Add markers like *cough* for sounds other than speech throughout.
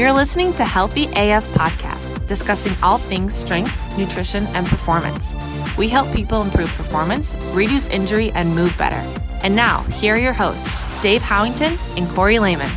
You're listening to Healthy AF Podcast, discussing all things strength, nutrition, and performance. We help people improve performance, reduce injury, and move better. And now, here are your hosts, Dave Howington and Corey Lehman.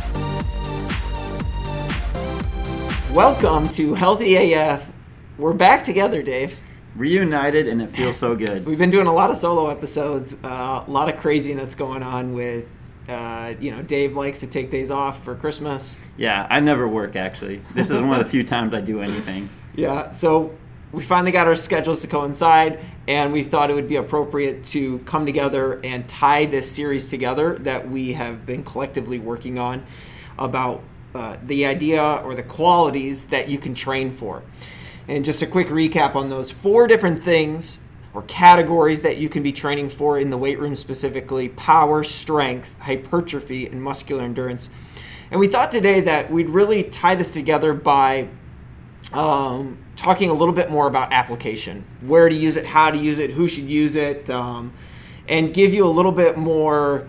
Welcome to Healthy AF. We're back together, Dave. Reunited, and it feels so good. We've been doing a lot of solo episodes, uh, a lot of craziness going on with, uh, you know, Dave likes to take days off for Christmas. Yeah, I never work actually. This is one of the few times I do anything. Yeah, so we finally got our schedules to coincide, and we thought it would be appropriate to come together and tie this series together that we have been collectively working on about uh, the idea or the qualities that you can train for. And just a quick recap on those four different things or categories that you can be training for in the weight room specifically power, strength, hypertrophy, and muscular endurance. And we thought today that we'd really tie this together by um, talking a little bit more about application where to use it, how to use it, who should use it, um, and give you a little bit more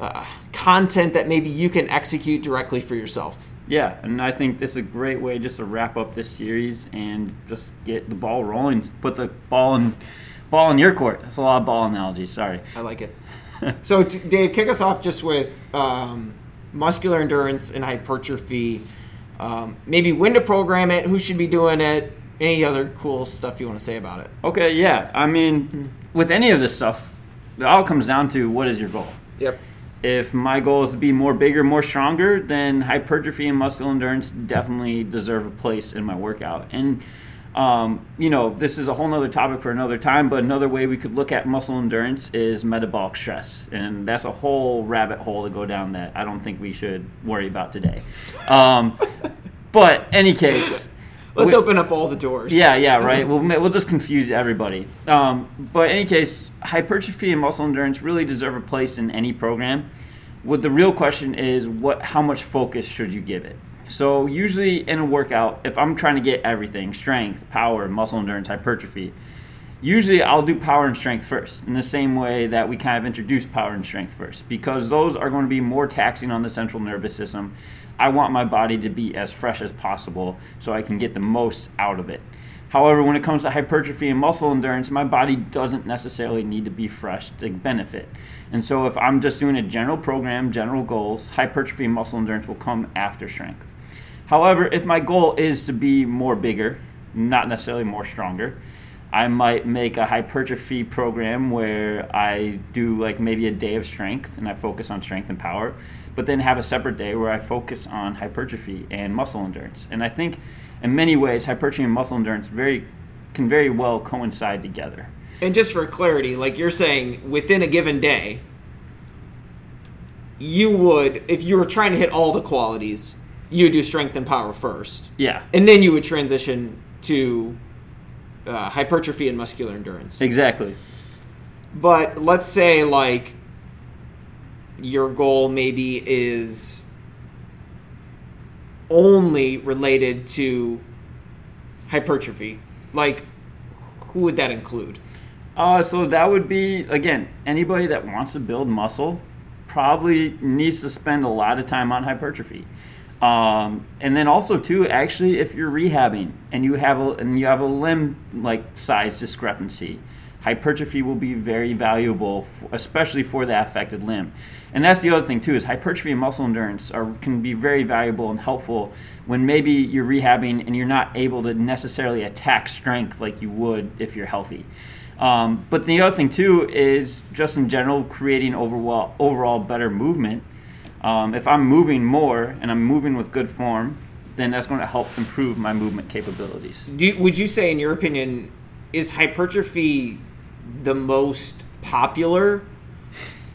uh, content that maybe you can execute directly for yourself. Yeah, and I think this is a great way just to wrap up this series and just get the ball rolling. Put the ball in ball in your court. That's a lot of ball analogies. Sorry. I like it. *laughs* so, Dave, kick us off just with um, muscular endurance and hypertrophy. Um, maybe when to program it, who should be doing it, any other cool stuff you want to say about it. Okay, yeah. I mean, with any of this stuff, it all comes down to what is your goal. Yep. If my goal is to be more bigger, more stronger, then hypertrophy and muscle endurance definitely deserve a place in my workout. And um, you know, this is a whole nother topic for another time, but another way we could look at muscle endurance is metabolic stress. And that's a whole rabbit hole to go down that I don't think we should worry about today. Um, *laughs* but any case, Let's we- open up all the doors. yeah, yeah, right. We'll we'll just confuse everybody. Um, but in any case, hypertrophy and muscle endurance really deserve a place in any program. What the real question is, what? How much focus should you give it? So usually in a workout, if I'm trying to get everything, strength, power, muscle endurance, hypertrophy, usually I'll do power and strength first, in the same way that we kind of introduced power and strength first, because those are going to be more taxing on the central nervous system. I want my body to be as fresh as possible so I can get the most out of it. However, when it comes to hypertrophy and muscle endurance, my body doesn't necessarily need to be fresh to benefit. And so, if I'm just doing a general program, general goals, hypertrophy and muscle endurance will come after strength. However, if my goal is to be more bigger, not necessarily more stronger, I might make a hypertrophy program where I do like maybe a day of strength and I focus on strength and power, but then have a separate day where I focus on hypertrophy and muscle endurance. And I think in many ways hypertrophy and muscle endurance very can very well coincide together. And just for clarity, like you're saying, within a given day, you would, if you were trying to hit all the qualities, you would do strength and power first. Yeah. And then you would transition to uh, hypertrophy and muscular endurance. Exactly. But let's say, like, your goal maybe is only related to hypertrophy. Like, who would that include? Uh, so that would be again anybody that wants to build muscle probably needs to spend a lot of time on hypertrophy. Um, and then also too, actually, if you're rehabbing and you have a and you have a limb like size discrepancy, hypertrophy will be very valuable, especially for that affected limb. And that's the other thing too is hypertrophy and muscle endurance are can be very valuable and helpful when maybe you're rehabbing and you're not able to necessarily attack strength like you would if you're healthy. Um, but the other thing too is just in general creating overall overall better movement. Um, if I'm moving more and I'm moving with good form, then that's going to help improve my movement capabilities. Do you, would you say, in your opinion, is hypertrophy the most popular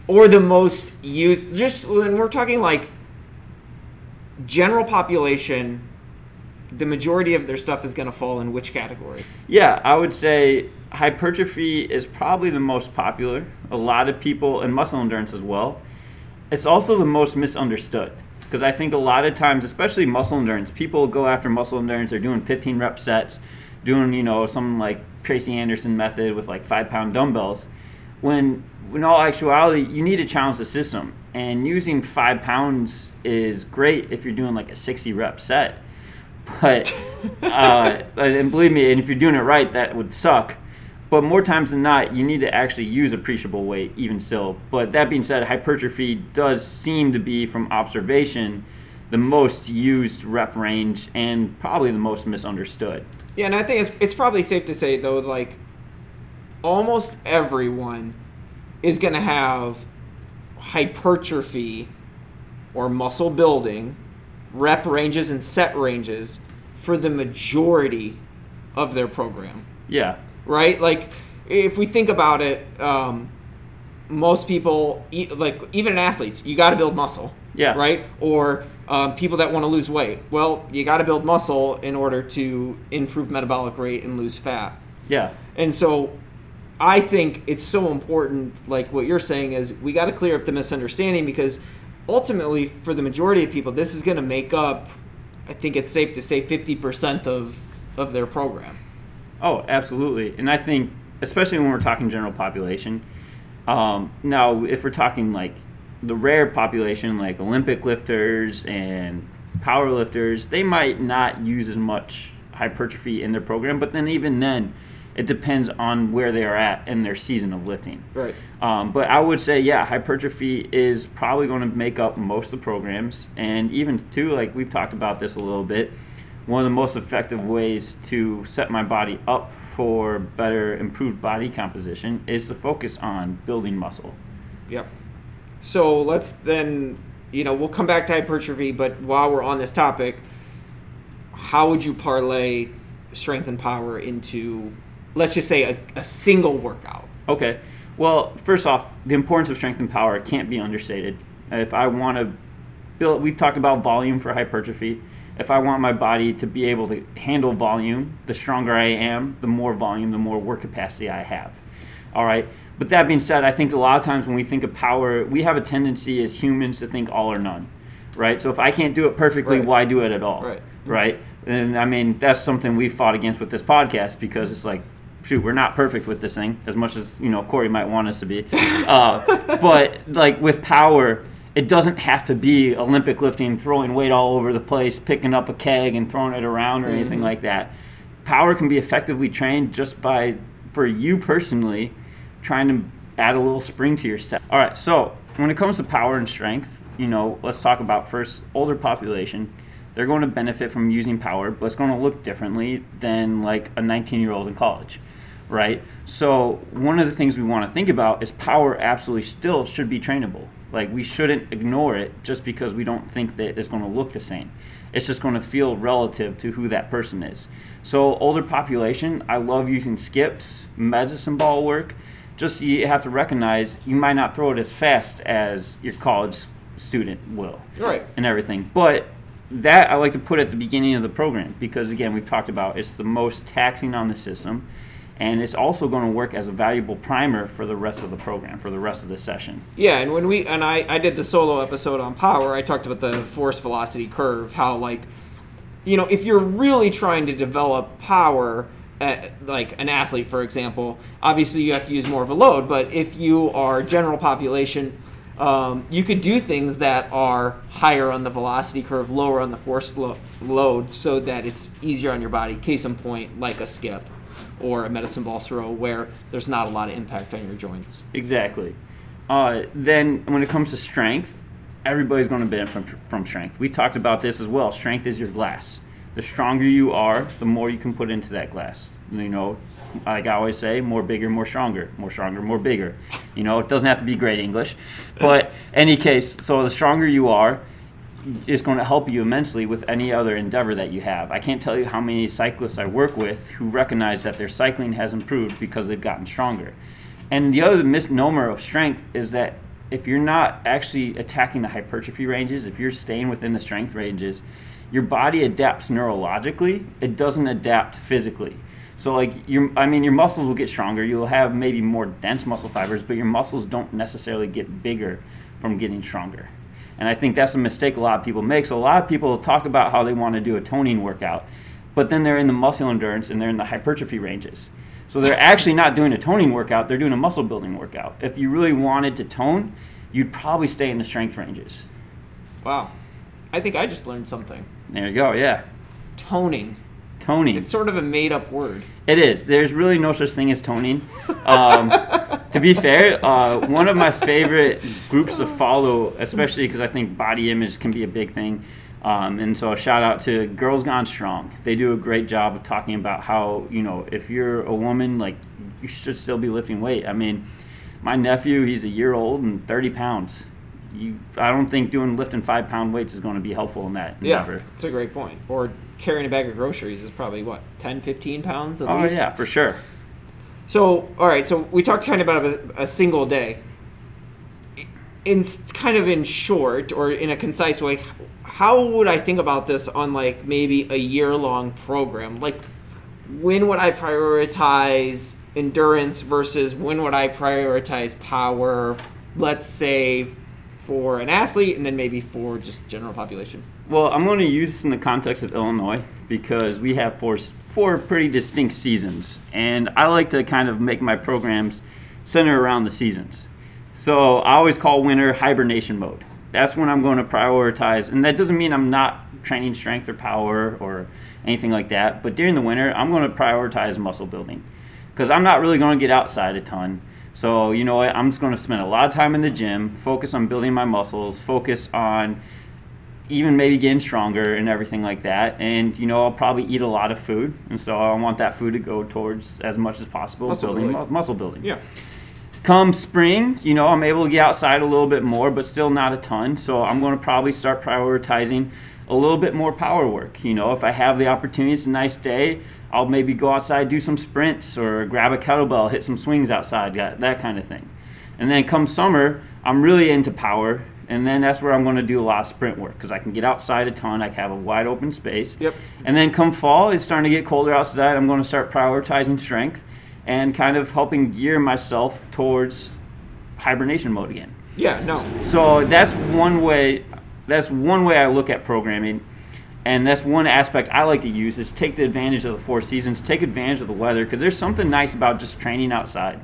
or the most used? Just when we're talking like general population, the majority of their stuff is going to fall in which category? Yeah, I would say hypertrophy is probably the most popular. A lot of people, and muscle endurance as well. It's also the most misunderstood because I think a lot of times, especially muscle endurance, people go after muscle endurance. They're doing 15 rep sets, doing you know something like Tracy Anderson method with like five pound dumbbells. when in all actuality, you need to challenge the system. And using five pounds is great if you're doing like a 60 rep set. But, *laughs* uh, and believe me, and if you're doing it right, that would suck. But more times than not, you need to actually use appreciable weight, even still. But that being said, hypertrophy does seem to be, from observation, the most used rep range and probably the most misunderstood. Yeah, and I think it's, it's probably safe to say, though, like almost everyone is going to have hypertrophy or muscle building rep ranges and set ranges for the majority of their program. Yeah. Right? Like, if we think about it, um, most people, like even athletes, you got to build muscle. Yeah. Right? Or um, people that want to lose weight. Well, you got to build muscle in order to improve metabolic rate and lose fat. Yeah. And so I think it's so important, like what you're saying, is we got to clear up the misunderstanding because ultimately, for the majority of people, this is going to make up, I think it's safe to say, 50% of, of their program. Oh, absolutely. And I think, especially when we're talking general population, um, now if we're talking like the rare population, like Olympic lifters and power lifters, they might not use as much hypertrophy in their program, but then even then, it depends on where they are at in their season of lifting. Right. Um, but I would say, yeah, hypertrophy is probably going to make up most of the programs, and even too, like we've talked about this a little bit. One of the most effective ways to set my body up for better, improved body composition is to focus on building muscle. Yep. So let's then, you know, we'll come back to hypertrophy, but while we're on this topic, how would you parlay strength and power into let's just say a, a single workout. Okay. Well, first off, the importance of strength and power can't be understated. If I want to build, we've talked about volume for hypertrophy. If I want my body to be able to handle volume, the stronger I am, the more volume, the more work capacity I have. All right. But that being said, I think a lot of times when we think of power, we have a tendency as humans to think all or none, right? So if I can't do it perfectly, Right. why do it at all? Right. Right. And I mean, that's something we've fought against with this podcast because it's like, shoot, we're not perfect with this thing as much as you know Corey might want us to be. Uh, *laughs* but like with power, it doesn't have to be Olympic lifting, throwing weight all over the place, picking up a keg and throwing it around or mm-hmm. anything like that. Power can be effectively trained just by, for you personally, trying to add a little spring to your step. All right, so when it comes to power and strength, you know, let's talk about first older population. They're going to benefit from using power, but it's going to look differently than like a 19 year old in college, right? So, one of the things we want to think about is power absolutely still should be trainable. Like, we shouldn't ignore it just because we don't think that it's going to look the same. It's just going to feel relative to who that person is. So, older population, I love using skips, medicine ball work. Just you have to recognize you might not throw it as fast as your college student will Right. and everything. But that I like to put at the beginning of the program because again we've talked about it's the most taxing on the system and it's also going to work as a valuable primer for the rest of the program for the rest of the session. Yeah, and when we and I, I did the solo episode on power, I talked about the force velocity curve, how like you know, if you're really trying to develop power at, like an athlete for example, obviously you have to use more of a load, but if you are general population um, you could do things that are higher on the velocity curve, lower on the force lo- load, so that it's easier on your body. Case in point, like a skip or a medicine ball throw, where there's not a lot of impact on your joints. Exactly. Uh, then when it comes to strength, everybody's going to benefit from, from strength. We talked about this as well. Strength is your glass. The stronger you are, the more you can put into that glass. You know, like I always say, more bigger, more stronger, more stronger, more bigger. You know, it doesn't have to be great English, but any case, so the stronger you are, is going to help you immensely with any other endeavor that you have. I can't tell you how many cyclists I work with who recognize that their cycling has improved because they've gotten stronger. And the other misnomer of strength is that if you're not actually attacking the hypertrophy ranges, if you're staying within the strength ranges, your body adapts neurologically. It doesn't adapt physically. So like your I mean your muscles will get stronger. You'll have maybe more dense muscle fibers, but your muscles don't necessarily get bigger from getting stronger. And I think that's a mistake a lot of people make. So a lot of people talk about how they want to do a toning workout, but then they're in the muscle endurance and they're in the hypertrophy ranges. So they're actually not doing a toning workout, they're doing a muscle building workout. If you really wanted to tone, you'd probably stay in the strength ranges. Wow. I think I just learned something. There you go, yeah. Toning. Toning. It's sort of a made up word. It is. There's really no such thing as toning. Um, *laughs* to be fair, uh, one of my favorite groups to follow, especially because I think body image can be a big thing. Um, and so, a shout out to Girls Gone Strong. They do a great job of talking about how, you know, if you're a woman, like, you should still be lifting weight. I mean, my nephew, he's a year old and 30 pounds. You, I don't think doing lifting five pound weights is going to be helpful in that Yeah, it's a great point. Or carrying a bag of groceries is probably what 10, 15 pounds at Oh, least. yeah, for sure. So, all right. So we talked kind of about a, a single day. In kind of in short or in a concise way, how would I think about this on like maybe a year long program? Like, when would I prioritize endurance versus when would I prioritize power? Let's say for an athlete, and then maybe for just general population. Well, I'm going to use this in the context of Illinois because we have four, four pretty distinct seasons. And I like to kind of make my programs center around the seasons. So I always call winter hibernation mode. That's when I'm going to prioritize. And that doesn't mean I'm not training strength or power or anything like that. But during the winter, I'm going to prioritize muscle building because I'm not really going to get outside a ton. So, you know what? I'm just going to spend a lot of time in the gym, focus on building my muscles, focus on even maybe getting stronger and everything like that. And you know, I'll probably eat a lot of food, and so I want that food to go towards as much as possible Muscle building building. mu- muscle building. Yeah. Come spring, you know, I'm able to get outside a little bit more, but still not a ton. So I'm going to probably start prioritizing a little bit more power work. You know, if I have the opportunity, it's a nice day. I'll maybe go outside, do some sprints, or grab a kettlebell, hit some swings outside, that that kind of thing. And then come summer, I'm really into power, and then that's where I'm going to do a lot of sprint work because I can get outside a ton. I have a wide open space. Yep. And then come fall, it's starting to get colder outside. I'm going to start prioritizing strength and kind of helping gear myself towards hibernation mode again. Yeah. No. So that's one way. That's one way I look at programming, and that's one aspect I like to use is take the advantage of the four seasons, take advantage of the weather because there's something nice about just training outside,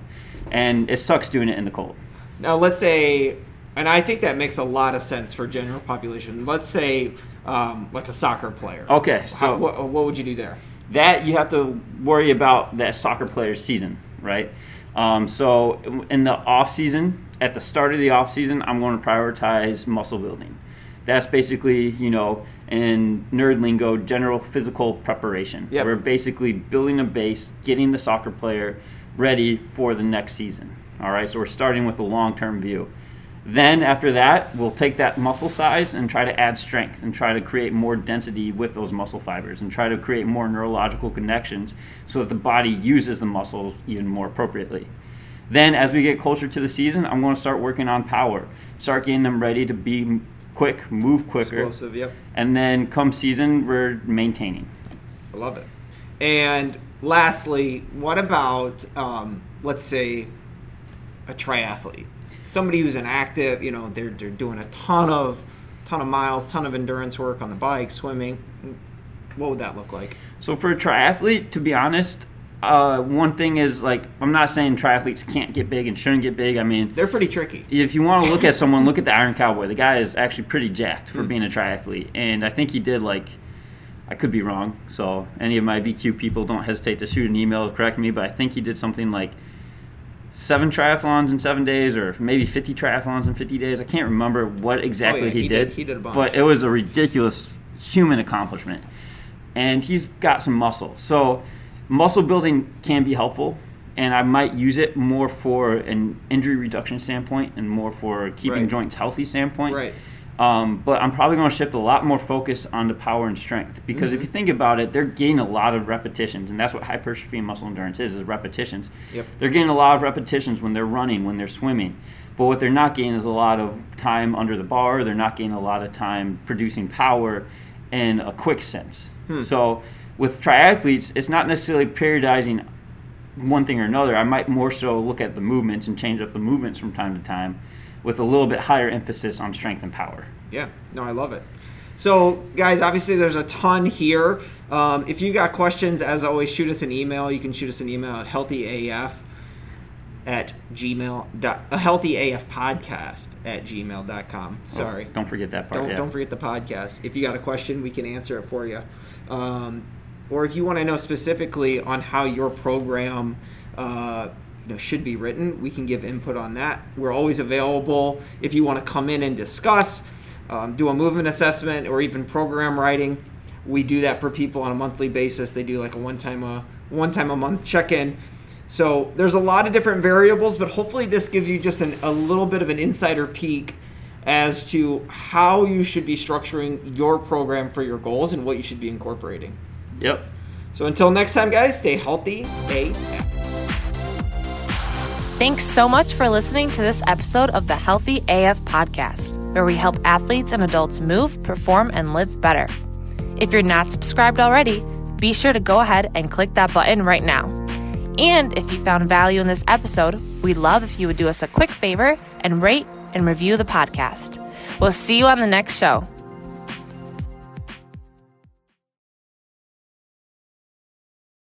and it sucks doing it in the cold. Now, let's say, and I think that makes a lot of sense for general population. Let's say, um, like a soccer player. Okay, so How, what, what would you do there? that you have to worry about that soccer player's season, right? Um, so in the off season, at the start of the off season, I'm going to prioritize muscle building. That's basically, you know, in nerd lingo, general physical preparation. Yep. We're basically building a base, getting the soccer player ready for the next season. All right, so we're starting with a long term view. Then after that, we'll take that muscle size and try to add strength and try to create more density with those muscle fibers and try to create more neurological connections so that the body uses the muscles even more appropriately. Then as we get closer to the season, I'm going to start working on power. Start getting them ready to be quick, move quicker. Explosive. Yep. And then come season, we're maintaining. I love it. And lastly, what about um, let's say a triathlete, somebody who's an active, you know, they're they're doing a ton of ton of miles, ton of endurance work on the bike, swimming. What would that look like? So for a triathlete, to be honest, uh, one thing is like I'm not saying triathletes can't get big and shouldn't get big. I mean, They're pretty tricky. if you want to look at *laughs* someone, look at the Iron Cowboy. The guy is actually pretty jacked for being a triathlete, and I think he did like. I could be wrong, so any of my VQ people don't hesitate to shoot an email to correct me. But I think he did something like seven triathlons in seven days, or maybe 50 triathlons in 50 days. I can't remember what oh, exactly Oh, yeah, he, he did. did- he did a bunch. But it was a ridiculous human accomplishment, and he's got some muscle. So muscle building can be helpful. And I might use it more for an injury reduction standpoint and more for keeping Right. joints healthy standpoint. Right. Um, but I'm probably going to shift a lot more focus onto power and strength because Mm-hmm. if you think about it, they're getting a lot of repetitions, and that's what hypertrophy and muscle endurance is: is repetitions. Yep. They're getting a lot of repetitions when they're running, when they're swimming, but what they're not getting is a lot of time under the bar. They're not getting a lot of time producing power in a quick sense. Hmm. So with triathletes, it's not necessarily periodizing one thing or another. I might more so look at the movements and change up the movements from time to time with a little bit higher emphasis on strength and power. Yeah. No, I love it. So, guys, obviously there's a ton here. Um, if you got questions, as always, shoot us an email. You can shoot us an email at healthyaf at gmail. Dot, a healthyaf podcast at gmail.com. Sorry. Oh, don't forget that part. Don't, yeah. don't forget the podcast. If you got a question, we can answer it for you. Um, or if you want to know specifically on how your program uh, you know, should be written, we can give input on that. We're always available if you want to come in and discuss, um, do a movement assessment, or even program writing. We do that for people on a monthly basis. They do like a one time a one time a month check in. So there's a lot of different variables, but hopefully this gives you just an, a little bit of an insider peek as to how you should be structuring your program for your goals and what you should be incorporating. Yep. So until next time, guys, stay healthy. AF. Thanks so much for listening to this episode of the Healthy AF podcast, where we help athletes and adults move, perform, and live better. If you're not subscribed already, be sure to go ahead and click that button right now. And if you found value in this episode, we'd love if you would do us a quick favor and rate and review the podcast. We'll see you on the next show.